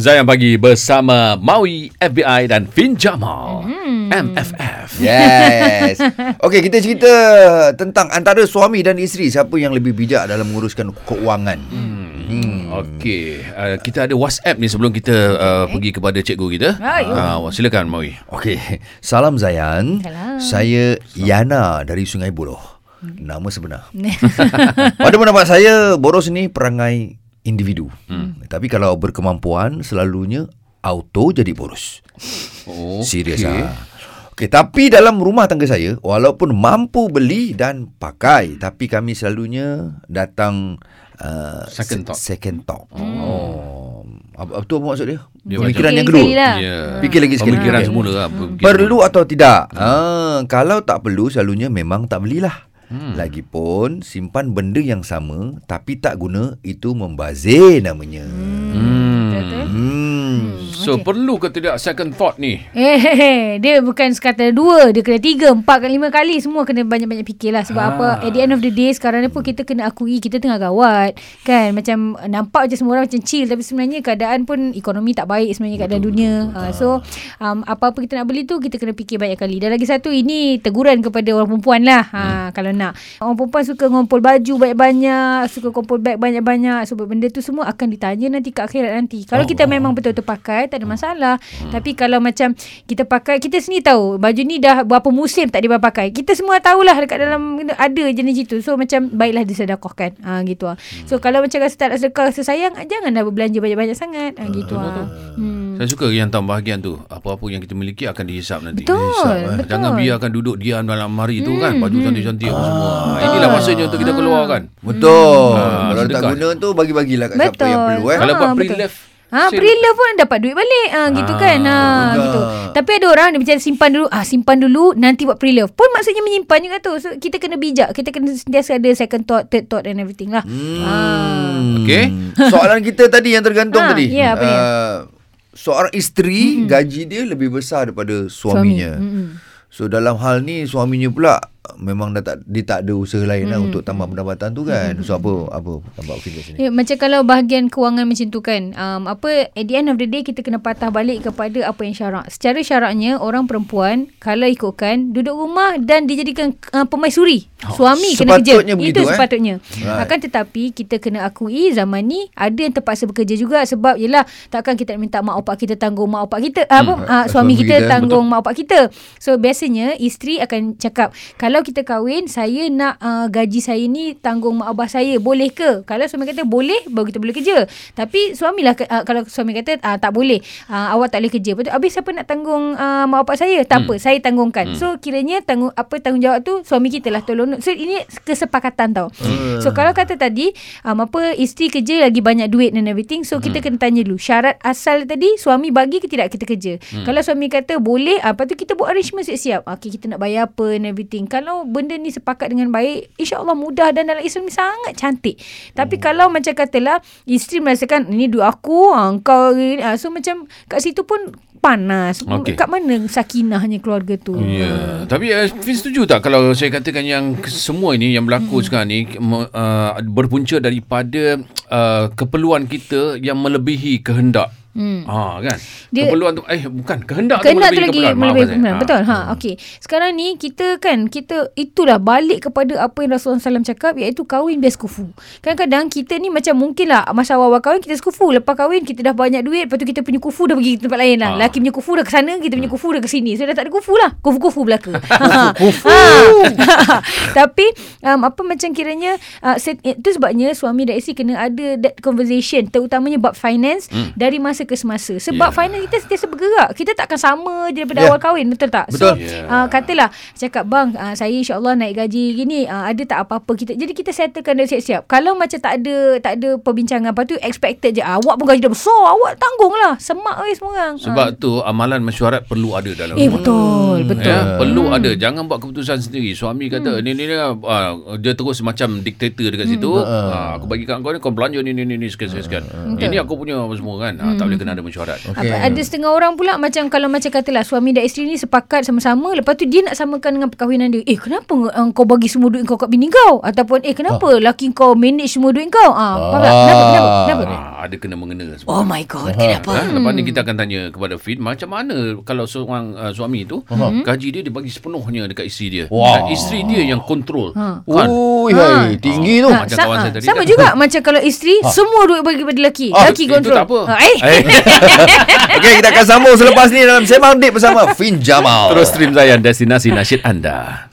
Zayan Pagi bersama Maui FBI dan Fin Jamal. MFF. Yes. Okey, kita cerita tentang antara suami dan isteri siapa yang lebih bijak dalam menguruskan keuangan. Hmm. Okey, uh, kita ada WhatsApp ni sebelum kita uh, pergi kepada cikgu kita. Ah, Uh, silakan Maui. Okey, salam Zayan. Salam. Saya Yana dari Sungai Buloh. Nama sebenar. Pada pendapat saya, boros ni perangai individu. Hmm. Tapi kalau berkemampuan, selalunya auto jadi boros. Oh, Serius ah. Okey, tapi dalam rumah tangga saya, walaupun mampu beli dan pakai, tapi kami selalunya datang uh, Second se- thought. Second thought. Oh. Apa, apa tu apa maksud dia? Dia Pemikiran yang kedua. lah. Ya. Fikir lagi sekali. Pemikiran Okey. semula lah. pemikiran Perlu atau tidak? Ah, kalau tak perlu, selalunya memang tak belilah. Hmm. Lagipun simpan benda yang sama tapi tak guna itu membazir namanya. Hmm. Betul. Hmm. So perlu ke tidak second thought ni? Eh, dia bukan sekata dua, dia kena tiga, empat kali, lima kali. Semua kena banyak-banyak fikir lah. Sebab Ah. apa, at the end of the day, sekarang ni pun kita kena akui, kita tengah gawat. Kan, macam nampak macam semua orang macam chill. Tapi sebenarnya keadaan pun, ekonomi tak baik sebenarnya keadaan dunia. Uh, so, um, apa-apa kita nak beli tu, kita kena fikir banyak kali. Dan lagi satu, ini teguran kepada orang perempuan lah. Ha, Kalau nak. Orang perempuan suka ngumpul baju banyak-banyak, suka kumpul beg banyak-banyak. Sebab benda tu semua akan ditanya nanti ke akhirat nanti. Kalau kita memang betul-betul pakai, tak ada masalah. Tapi kalau macam kita pakai, kita sendiri tahu baju ni dah berapa musim tak dia pakai. Kita semua tahulah dekat dalam ada jenis itu. So macam baiklah disedekahkan. Ha, gitu lah. So kalau macam rasa tak nak sedekah, rasa sayang, janganlah berbelanja banyak-banyak sangat. Ha, gitu lah. Hmm. Saya suka yang tam bahagian tu. Apa-apa yang kita miliki akan dihisap nanti. Betul, Dihisap, eh. betul. Jangan biarkan duduk diam dalam hari tu kan. Baju cantik-cantik apa semua. Ah, Inilah masanya untuk kita keluarkan. Betul. Ah, Kalau tak guna tu bagi-bagilah kat siapa Betul. yang perlu eh. Kalau Ah, buat pre-love. Ha, sale. pre-love pun dapat duit balik. Ha, gitu Ah, kan. Ha, betul. gitu. Tapi ada orang dia macam simpan dulu. Ah, simpan dulu nanti buat pre-love. Pun maksudnya menyimpan juga tu. So kita kena bijak. Kita kena sentiasa ada second thought, third thought and everything lah. Hmm. Okey. Soalan kita tadi yang tergantung Ah, tadi. ya, apa dia? Uh, seorang isteri gaji dia lebih besar daripada suaminya. Mm-mm. So dalam hal ni suaminya pula memang dah tak dia tak ada usaha lain lah untuk tambah pendapatan tu kan. So apa apa tambah fikir sini. Ya, macam kalau bahagian kewangan macam tu kan um, apa at the end of the day kita kena patah balik kepada apa yang syarak. Secara syaraknya orang perempuan kalau ikutkan duduk rumah dan dijadikan uh, pemaisuri suami kena kerja. begitu, itu eh? sepatutnya. Right. akan tetapi kita kena akui zaman ni ada yang terpaksa bekerja juga sebab yelah takkan kita nak minta mak opak kita tanggung mak opak kita apa uh, suami Suami kita kita, tanggung mak opak kita. So biasanya isteri akan cakap kalau kita kahwin saya nak uh, gaji saya ni tanggung mak abah saya. Boleh ke? Kalau suami kata boleh baru kita boleh kerja. Tapi suamilah uh, kalau suami kata uh, tak boleh. Uh, awak tak boleh kerja. Betul? Habis siapa nak tanggung uh, mak bapak saya? Tak apa saya tanggungan so kiranya tanggung apa tanggungjawab tu suami kita lah tolong. So ini kesepakatan tau. So kalau kata tadi um, apa isteri kerja lagi banyak duit and everything. So kita kena tanya dulu. Syarat asal tadi suami bagi ke tidak kita kerja? Kalau suami kata boleh uh, lepas tu kita buat arrangement siap-siap. Okay, kita nak bayar apa and everything kalau benda ni sepakat dengan baik insyaAllah mudah dan dalam Islam ni sangat cantik tapi kalau macam katalah isteri merasakan ini duit aku ah, kau ni ah, so macam kat situ pun panas Okey. kat mana sakinahnya keluarga tu Ya, tapi uh, Fin setuju tak kalau saya katakan yang semua ini yang berlaku hmm. sekarang ni uh, berpunca daripada uh, keperluan kita yang melebihi kehendak. Hmm. Ha kan? Dia- keperluan tu eh bukan kehendak, Kehendak tu tu melebihi lagi keperluan. Keperluan. Ha. Betul. Ha, okey. Sekarang ni kita kan kita itulah balik kepada apa yang Rasulullah SAW cakap iaitu kahwin biar sekufu. Kadang-kadang kita ni macam mungkin lah masa awal-awal kahwin kita sekufu. Lepas kahwin kita dah banyak duit. Lepas tu kita punya kufu dah pergi tempat lain lah. Ha. Laki punya kufu dah ke sana. Kita punya kufu dah ke sini. So dah tak ada kufu lah. Kufu-kufu belaka. Kufu. Ha. Tapi um, apa macam kiranya uh, set, itu sebabnya suami dan isteri kena ada that conversation terutamanya bab finance Hmm. dari masa ke semasa. Sebab Yeah. finance kita sentiasa bergerak. Kita takkan sama je daripada Yeah. awal kahwin, betul tak? Betul. So, Yeah. uh, katalah cakap bang, uh, saya insya-Allah naik gaji gini, uh, ada tak apa-apa kita. Jadi kita settlekan dah siap-siap. Kalau macam tak ada tak ada perbincangan apa tu expected je. Awak pun gaji dah besar, awak tanggunglah. Semak oi semua orang. Sebab tu amalan mesyuarat perlu ada dalam eh rumah. betul, betul. Ya, perlu ada jangan buat keputusan sendiri suami kata ni ni ni uh, dia terus macam diktator dekat situ uh, aku bagi kat kau ni kau belanja ni ni ni ni sekian sekian sekian ini aku punya semua kan uh, tak boleh boleh kena ada mesyuarat. Okay. Apa, ada setengah orang pula macam kalau macam katalah suami dan isteri ni sepakat sama-sama lepas tu dia nak samakan dengan perkahwinan dia. Eh kenapa uh, kau bagi semua duit kau kat bini kau? Ataupun eh kenapa oh. laki kau manage semua duit kau? Ah, ah. Kenapa? Kenapa? Kenapa? Ah, ada kena mengena semua. Oh my god, kenapa? Ha? Lepas ni kita akan tanya kepada Fit macam mana kalau seorang uh, suami tu uh-huh. gaji dia dia bagi sepenuhnya dekat isteri dia. Wow. Dan isteri dia yang kontrol. Ha. Kan? Oh, ha. tinggi tu. Ha. Macam kawan saya tadi. Sama juga macam kalau isteri ha. semua duit bagi pada lelaki. Ha. Lelaki kontrol. Itu tak apa. Ha. Eh. Okey, kita akan sambung selepas ni dalam Sembang Date bersama Fin Jamal. Terus stream Zayan destinasi nasyid anda.